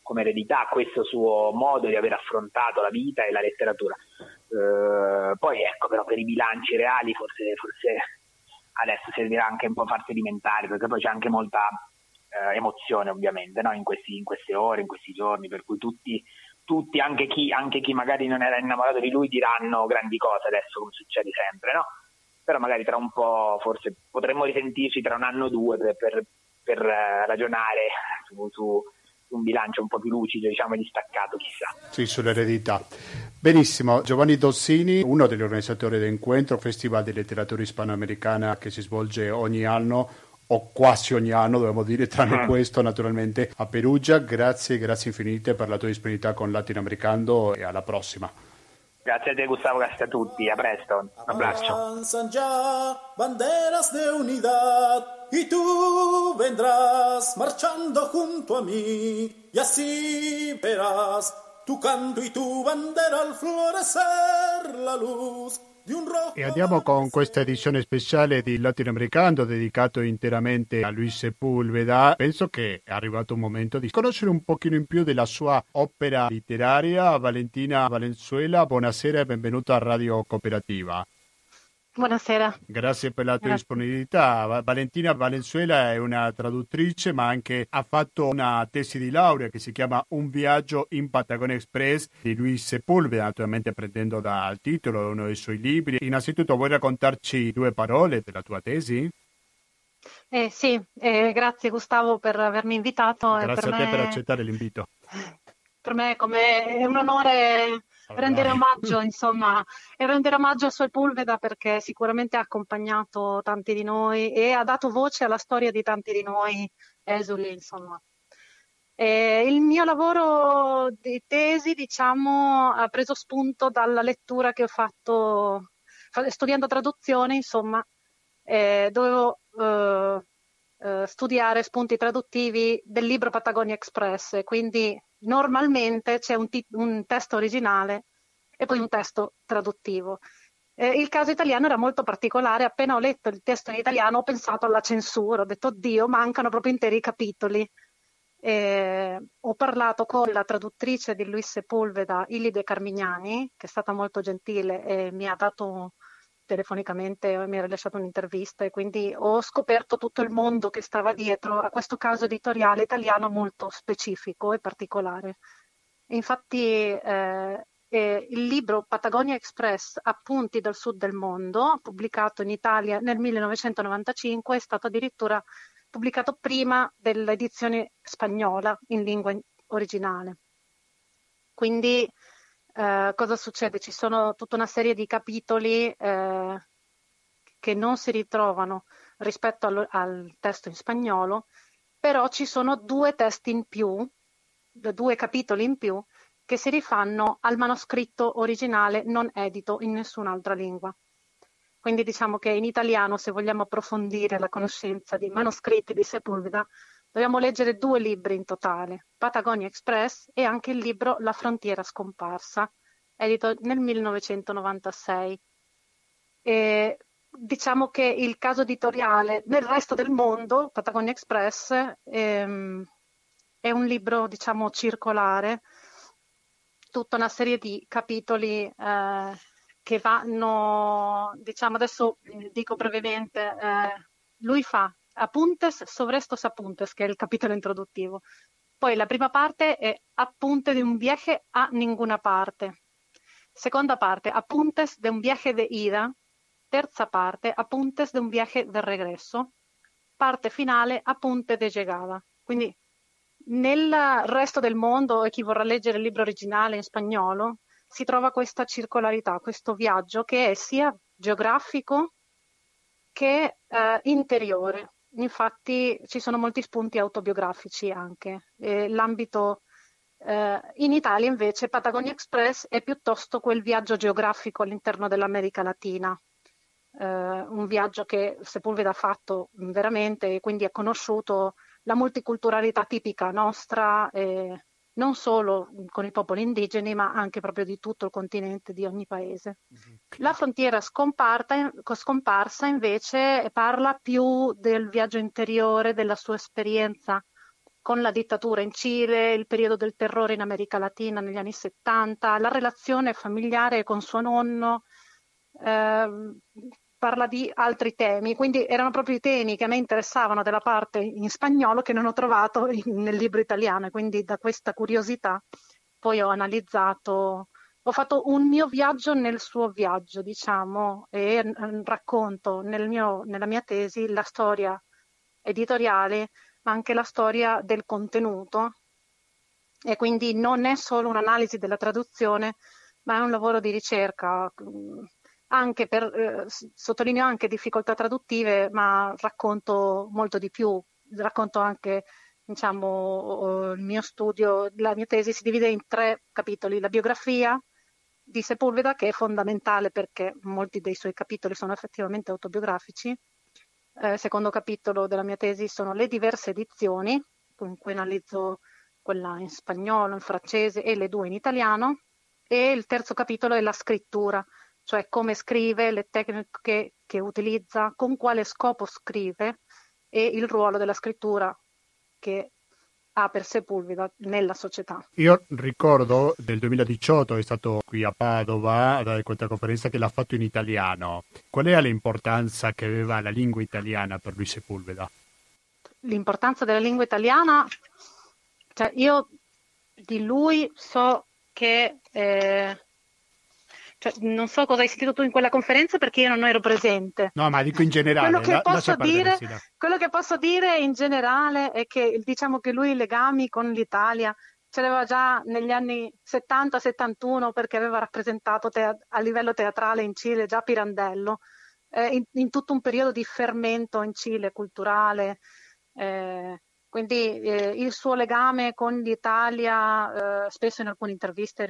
come eredità questo suo modo di aver affrontato la vita e la letteratura. Eh, poi ecco però per i bilanci reali forse, forse adesso servirà anche un po' far sedimentare perché poi c'è anche molta eh, emozione ovviamente no? in, questi, in, queste ore, in questi giorni, per cui tutti, tutti anche, chi, anche, chi, magari non era innamorato di lui diranno grandi cose adesso come succede sempre, no? però magari tra un po' forse potremmo risentirci tra un anno o due per, per, per eh, ragionare su, su un bilancio un po' più lucido, diciamo, e distaccato, chissà. Sì, sull'eredità. Benissimo, Giovanni Dossini, uno degli organizzatori dell'incontro, Festival di Letteratura Ispanoamericana che si svolge ogni anno o quasi ogni anno, dobbiamo dire, tranne ah. questo naturalmente a Perugia. Grazie, grazie infinite per la tua disponibilità con Latinoamericano e alla prossima. Grazie a te Gustavo, grazie a tutti, a presto, un abbraccio. banderas de unidad y tú vendrás marchando junto a mí y así verás tu canto y tu bandera al florecer la luz e andiamo con questa edizione speciale di Latinoamericano dedicato interamente a Luis Sepulveda. Penso che è arrivato un momento di conoscere un pochino in più della sua opera letteraria. Valentina Valenzuela, buonasera e benvenuta a Radio Cooperativa. Buonasera. Grazie per la tua Grazie. disponibilità. Valentina Valenzuela è una traduttrice, ma anche ha fatto una tesi di laurea che si chiama Un viaggio in Patagonia Express di Luis Sepulveda, naturalmente prendendo dal titolo uno dei suoi libri. Innanzitutto vuoi raccontarci due parole della tua tesi? Eh, sì, eh, grazie Gustavo per avermi invitato. Grazie a te me... per accettare l'invito. [LAUGHS] Per me è come un onore rendere omaggio, insomma, e rendere omaggio a Sepulveda perché sicuramente ha accompagnato tanti di noi e ha dato voce alla storia di tanti di noi esuli, insomma. E il mio lavoro di tesi, diciamo, ha preso spunto dalla lettura che ho fatto studiando traduzione, insomma, eh, dovevo eh, eh, studiare spunti traduttivi del libro Patagonia Express, quindi normalmente c'è un, t- un testo originale e poi un testo traduttivo. Eh, il caso italiano era molto particolare, appena ho letto il testo in italiano ho pensato alla censura, ho detto oddio, mancano proprio interi capitoli. Eh, ho parlato con la traduttrice di Luis Sepulveda, Ilide Carmignani, che è stata molto gentile e mi ha dato telefonicamente, mi ha rilasciato un'intervista e quindi ho scoperto tutto il mondo che stava dietro a questo caso editoriale italiano molto specifico e particolare. Infatti eh, eh, il libro Patagonia Express, Appunti dal sud del mondo, pubblicato in Italia nel 1995, è stato addirittura pubblicato prima dell'edizione spagnola in lingua originale. Quindi eh, cosa succede? Ci sono tutta una serie di capitoli eh, che non si ritrovano rispetto al, al, testo in spagnolo, però ci sono due testi in più, due capitoli in più che si rifanno al manoscritto originale non edito in nessun'altra lingua. Quindi diciamo che in italiano, se vogliamo approfondire la conoscenza di manoscritti di Sepulveda, dobbiamo leggere due libri in totale, Patagonia Express e anche il libro La frontiera scomparsa, edito nel 1996. E diciamo che il caso editoriale nel resto del mondo, Patagonia Express, ehm, è un libro, diciamo, circolare, tutta una serie di capitoli eh, che vanno, diciamo adesso dico brevemente, eh, lui fa Apuntes sobre estos apuntes, che è il capitolo introduttivo. Poi la prima parte è Appunte di un viaje a ninguna parte. Seconda parte, Apuntes de un viaje de ida. Terza parte, Apuntes de un viaje de regreso. Parte finale, Apunte de llegada. Quindi nel resto del mondo, e chi vorrà leggere il libro originale in spagnolo, si trova questa circolarità, questo viaggio che è sia geografico che eh, interiore. Infatti ci sono molti spunti autobiografici anche. E l'ambito eh, in Italia invece Patagonia Express è piuttosto quel viaggio geografico all'interno dell'America Latina, eh, un viaggio che Sepulveda ha fatto veramente e quindi ha conosciuto la multiculturalità tipica nostra. Eh, non solo con i popoli indigeni, ma anche proprio di tutto il continente, di ogni paese. La frontiera scomparsa invece parla più del viaggio interiore, della sua esperienza con la dittatura in Cile, il periodo del terrore in America Latina negli anni 70, la relazione familiare con suo nonno, eh, parla di altri temi, quindi erano proprio i temi che a me interessavano della parte in spagnolo che non ho trovato in, nel libro italiano, quindi da questa curiosità poi ho analizzato, ho fatto un mio viaggio nel suo viaggio, diciamo, e racconto nel mio, nella mia tesi la storia editoriale, ma anche la storia del contenuto. E quindi non è solo un'analisi della traduzione, ma è un lavoro di ricerca anche per, eh, sottolineo anche difficoltà traduttive, ma racconto molto di più, racconto anche diciamo, il mio studio, la mia tesi si divide in tre capitoli, la biografia di Sepulveda che è fondamentale perché molti dei suoi capitoli sono effettivamente autobiografici, eh, secondo capitolo della mia tesi sono le diverse edizioni, in cui analizzo quella in spagnolo, in francese e le due in italiano, e il terzo capitolo è la scrittura, cioè come scrive, le tecniche che utilizza, con quale scopo scrive e il ruolo della scrittura che ha per Sepulveda nella società. Io ricordo del 2018 è stato qui a Padova a dare questa conferenza che l'ha fatto in italiano. Qual è l'importanza che aveva la lingua italiana per lui Sepulveda? L'importanza della lingua italiana, cioè io di lui so che eh, cioè, non so cosa hai sentito tu in quella conferenza perché io non ero presente. No, ma dico in generale. Quello che, la, posso, dire, quello che posso dire in generale è che diciamo che lui i legami con l'Italia ce l'aveva già negli anni 70-71 perché aveva rappresentato te- a livello teatrale in Cile già Pirandello, eh, in, in, tutto un periodo di fermento in Cile culturale. Eh, quindi eh, il suo legame con l'Italia, eh, spesso in alcune interviste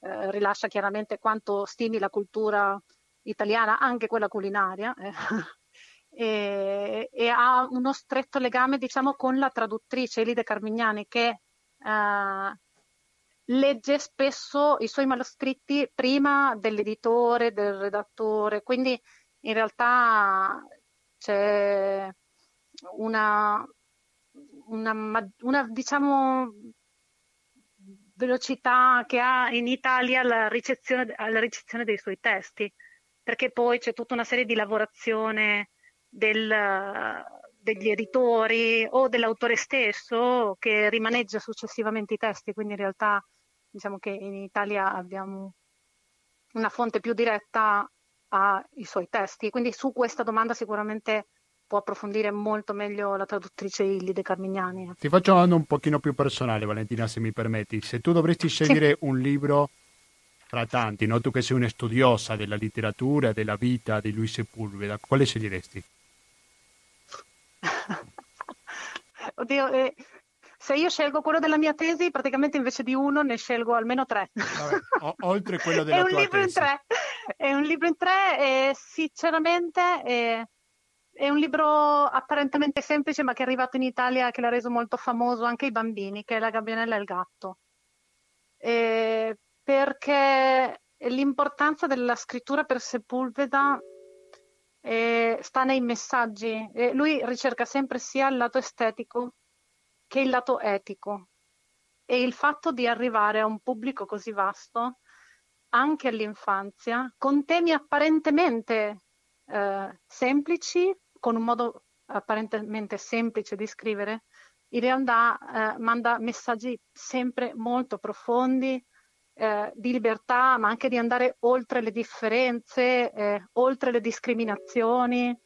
eh, rilascia chiaramente quanto stimi la cultura italiana, anche quella culinaria, eh, [LAUGHS] e, e, ha uno stretto legame diciamo, con la traduttrice Elide Carmignani che eh, legge spesso i suoi manoscritti prima dell'editore, del redattore, quindi in realtà c'è una, una, una diciamo, velocità che ha in Italia la ricezione, la ricezione dei suoi testi, perché poi c'è tutta una serie di lavorazione del, degli editori o dell'autore stesso che rimaneggia successivamente i testi, quindi in realtà diciamo che in Italia abbiamo una fonte più diretta ai suoi testi, quindi su questa domanda sicuramente può approfondire molto meglio la traduttrice Illide Carmignani. Ti faccio una domanda un pochino più personale, Valentina, se mi permetti. Se tu dovresti scegliere sì. un libro tra tanti, no? tu che sei una studiosa della letteratura della vita di Luis Sepulveda, quale sceglieresti? [LAUGHS] Oddio, eh, se io scelgo quello della mia tesi, praticamente invece di uno ne scelgo almeno tre. Vabbè, o- oltre quello [LAUGHS] della è tua libro tesi. In tre. [LAUGHS] È un libro in tre e sinceramente è, è, un libro apparentemente semplice ma che è arrivato in Italia che l'ha reso molto famoso anche ai bambini, che è La gabbianella e il gatto. E perché l'importanza della scrittura per Sepulveda eh, sta nei messaggi. Eh, lui ricerca sempre sia il lato estetico che il lato etico. E il fatto di arrivare a un pubblico così vasto, anche all'infanzia, con temi apparentemente eh, semplici, con un modo apparentemente semplice di scrivere, in realtà eh, manda messaggi sempre molto profondi, eh, di libertà, ma anche di andare oltre le differenze, eh, oltre le discriminazioni,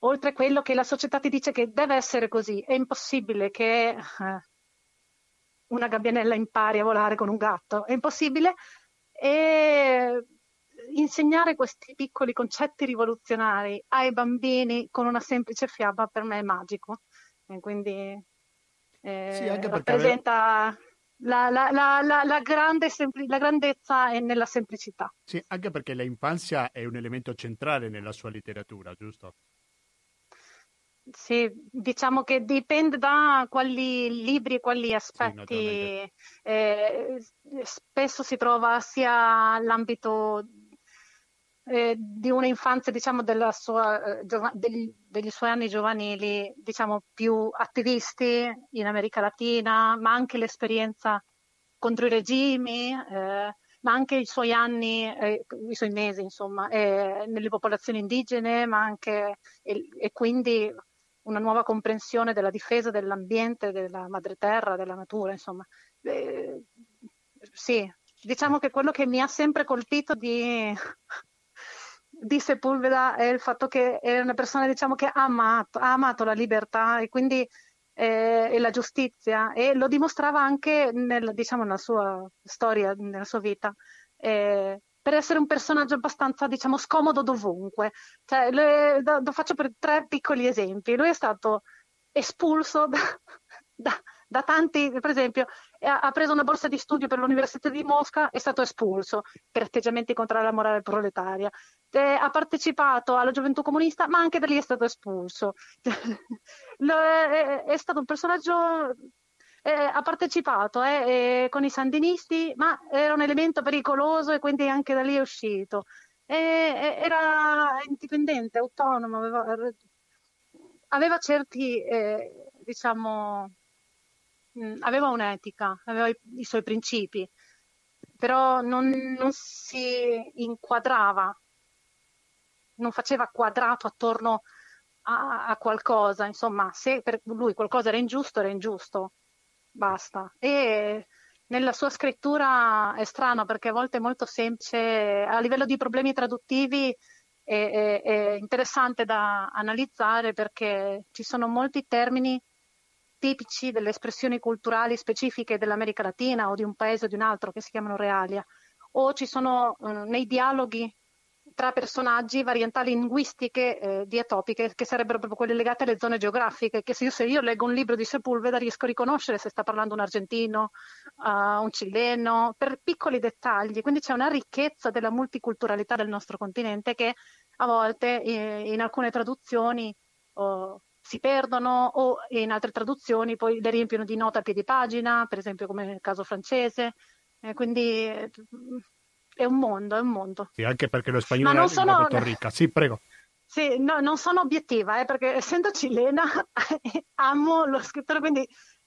oltre quello che la società ti dice che deve essere così. È impossibile che eh, una gabbianella impari a volare con un gatto, è impossibile. E insegnare questi piccoli concetti rivoluzionari ai bambini con una semplice fiaba per me è magico. E quindi eh, sì, rappresenta la, la, la, la, grande sempli- la grandezza è nella semplicità. Sì, anche perché l'infanzia è un elemento centrale nella sua letteratura, giusto? Sì, diciamo che dipende da quali libri e quali aspetti. Sì, eh, spesso si trova sia l'ambito eh, di un'infanzia, diciamo, sua, eh, giova- degli, degli, suoi anni giovanili, diciamo, più attivisti in America Latina, ma anche l'esperienza contro i regimi, eh, ma anche i suoi anni, eh, i suoi mesi, insomma, eh, nelle popolazioni indigene, ma anche, e, e quindi una nuova comprensione della difesa dell'ambiente, della madre terra, della natura, insomma. Eh, sì, diciamo che quello che mi ha sempre colpito di, di Sepulveda è il fatto che è una persona diciamo, che ha amato, ha amato la libertà e quindi eh, e la giustizia e lo dimostrava anche nel, diciamo, nella sua storia, nella sua vita. Eh, per essere un personaggio abbastanza, diciamo, scomodo dovunque. Cioè, le, lo, faccio per tre piccoli esempi. Lui è stato espulso [LAUGHS] da, da, da tanti, per esempio, ha preso una borsa di studio per l'Università di Mosca, è stato espulso per atteggiamenti contro la morale proletaria. Eh, ha partecipato alla gioventù comunista, ma anche da lì è stato espulso. [LAUGHS] è, stato un personaggio. Eh, ha partecipato eh, con i sandinisti, ma era un elemento pericoloso e quindi anche da lì è uscito. era indipendente, autonomo, aveva, aveva certi, eh, diciamo, mh, aveva un'etica, aveva i, i, suoi principi, però non, non si inquadrava, non faceva quadrato attorno a, a, qualcosa, insomma, se per lui qualcosa era ingiusto, era ingiusto, basta. E nella sua scrittura è strano perché a volte è molto semplice, a livello di problemi traduttivi è, è interessante da analizzare perché ci sono molti termini tipici delle espressioni culturali specifiche dell'America Latina o di un paese o di un altro che si chiamano realia, o ci sono eh, nei dialoghi tra personaggi variantà linguistiche eh, diatopiche che sarebbero proprio quelle legate alle zone geografiche, che se io, se io, leggo un libro di Sepulveda riesco a riconoscere se sta parlando un argentino, uh, un cileno, per piccoli dettagli, quindi c'è una ricchezza della multiculturalità del nostro continente che a volte eh, in alcune traduzioni oh, si perdono o in altre traduzioni poi le riempiono di nota a piedi pagina, per esempio come nel caso francese. Eh, quindi eh, è un mondo, è un mondo. Sì, anche perché lo spagnolo è sono... molto ricca. Sì, prego. Sì, no, non sono obiettiva, eh, perché essendo cilena [LAUGHS] amo lo scrittore, quindi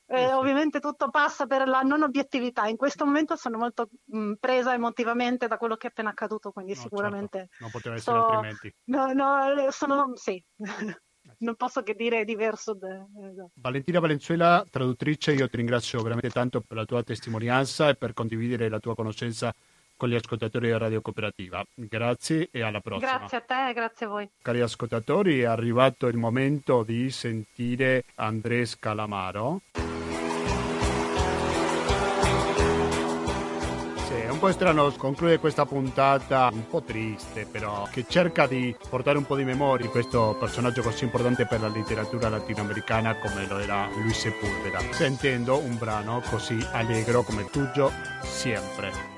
eh, ovviamente tutto passa per la non obiettività. In questo momento sono molto mh, presa emotivamente da quello che è appena accaduto, quindi no, sicuramente... Certo. Non poteva essere so... altrimenti. No, no, sono... sì. [LAUGHS] non posso che dire diverso. Da... Esatto. Valentina Valenzuela, traduttrice, io ti ringrazio veramente tanto per la tua testimonianza e per condividere la tua conoscenza con gli ascoltatori di Radio Cooperativa. Grazie e alla prossima. Grazie a te e grazie a voi. Cari ascoltatori, è arrivato il momento di sentire Andrés Calamaro. Strano concludere questa puntata. Un po' triste, però, che cerca di portare un po' di memoria. Di questo personaggio così importante per la letteratura latinoamericana come lo era Luis Sepúlveda, sentendo un brano così allegro come Tuyo Siempre.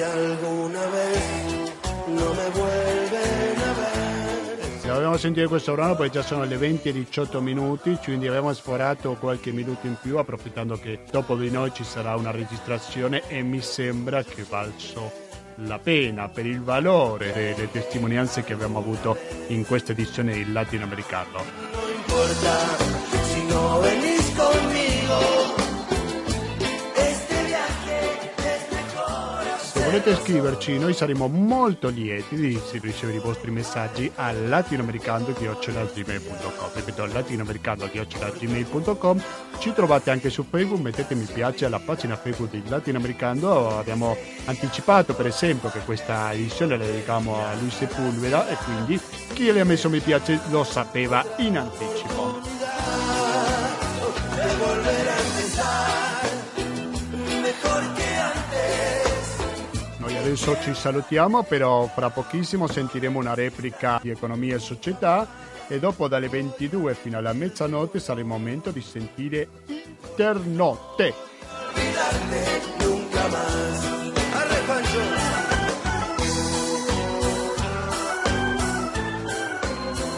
si alguna vez no me vuelven dobbiamo sentire questo brano poi già sono le 20 e 18 minuti, quindi abbiamo sforato qualche minuto in più approfittando che dopo di noi ci sarà una registrazione e mi sembra che valso la pena per il valore delle testimonianze che abbiamo avuto in questa edizione del latinoamericano. Non importa conmigo volete scriverci, noi saremo molto lieti di ricevere i vostri messaggi a latinoamericando.gmail.com Ripeto, latinoamericando.gmail.com Ci trovate anche su Facebook, mettete mi piace alla pagina Facebook di Latinoamericando. Abbiamo anticipato, per esempio, che questa edizione la dedichiamo a Luis Sepulveda e quindi chi le ha messo mi piace lo sapeva in anticipo. Adesso ci salutiamo, però fra pochissimo sentiremo una replica di Economia e Società e dopo dalle 22 fino alla mezzanotte sarà il momento di sentire Internotte.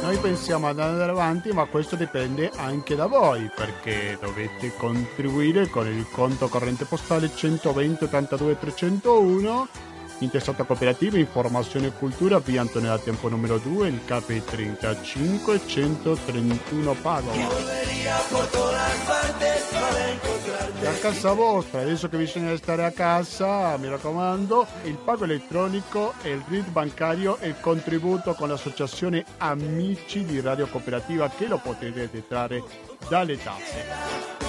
Noi pensiamo ad andare avanti, ma questo dipende anche da voi, perché dovete contribuire con il conto corrente postale 120 82 301 intestato a cooperativa, informazione e cultura, via Antonella Tempo numero 2, il KP 35 131 Padova. E a casa vostra, adesso che bisogna stare a casa, mi raccomando, il pago elettronico, il RID bancario e il contributo con l'associazione Amici di Radio Cooperativa che lo potete detrarre dalle tasse.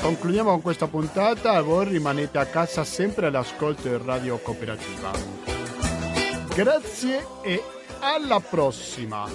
Concludiamo con questa puntata e voi rimanete a casa sempre all'ascolto di Radio Cooperativa. Grazie e alla prossima!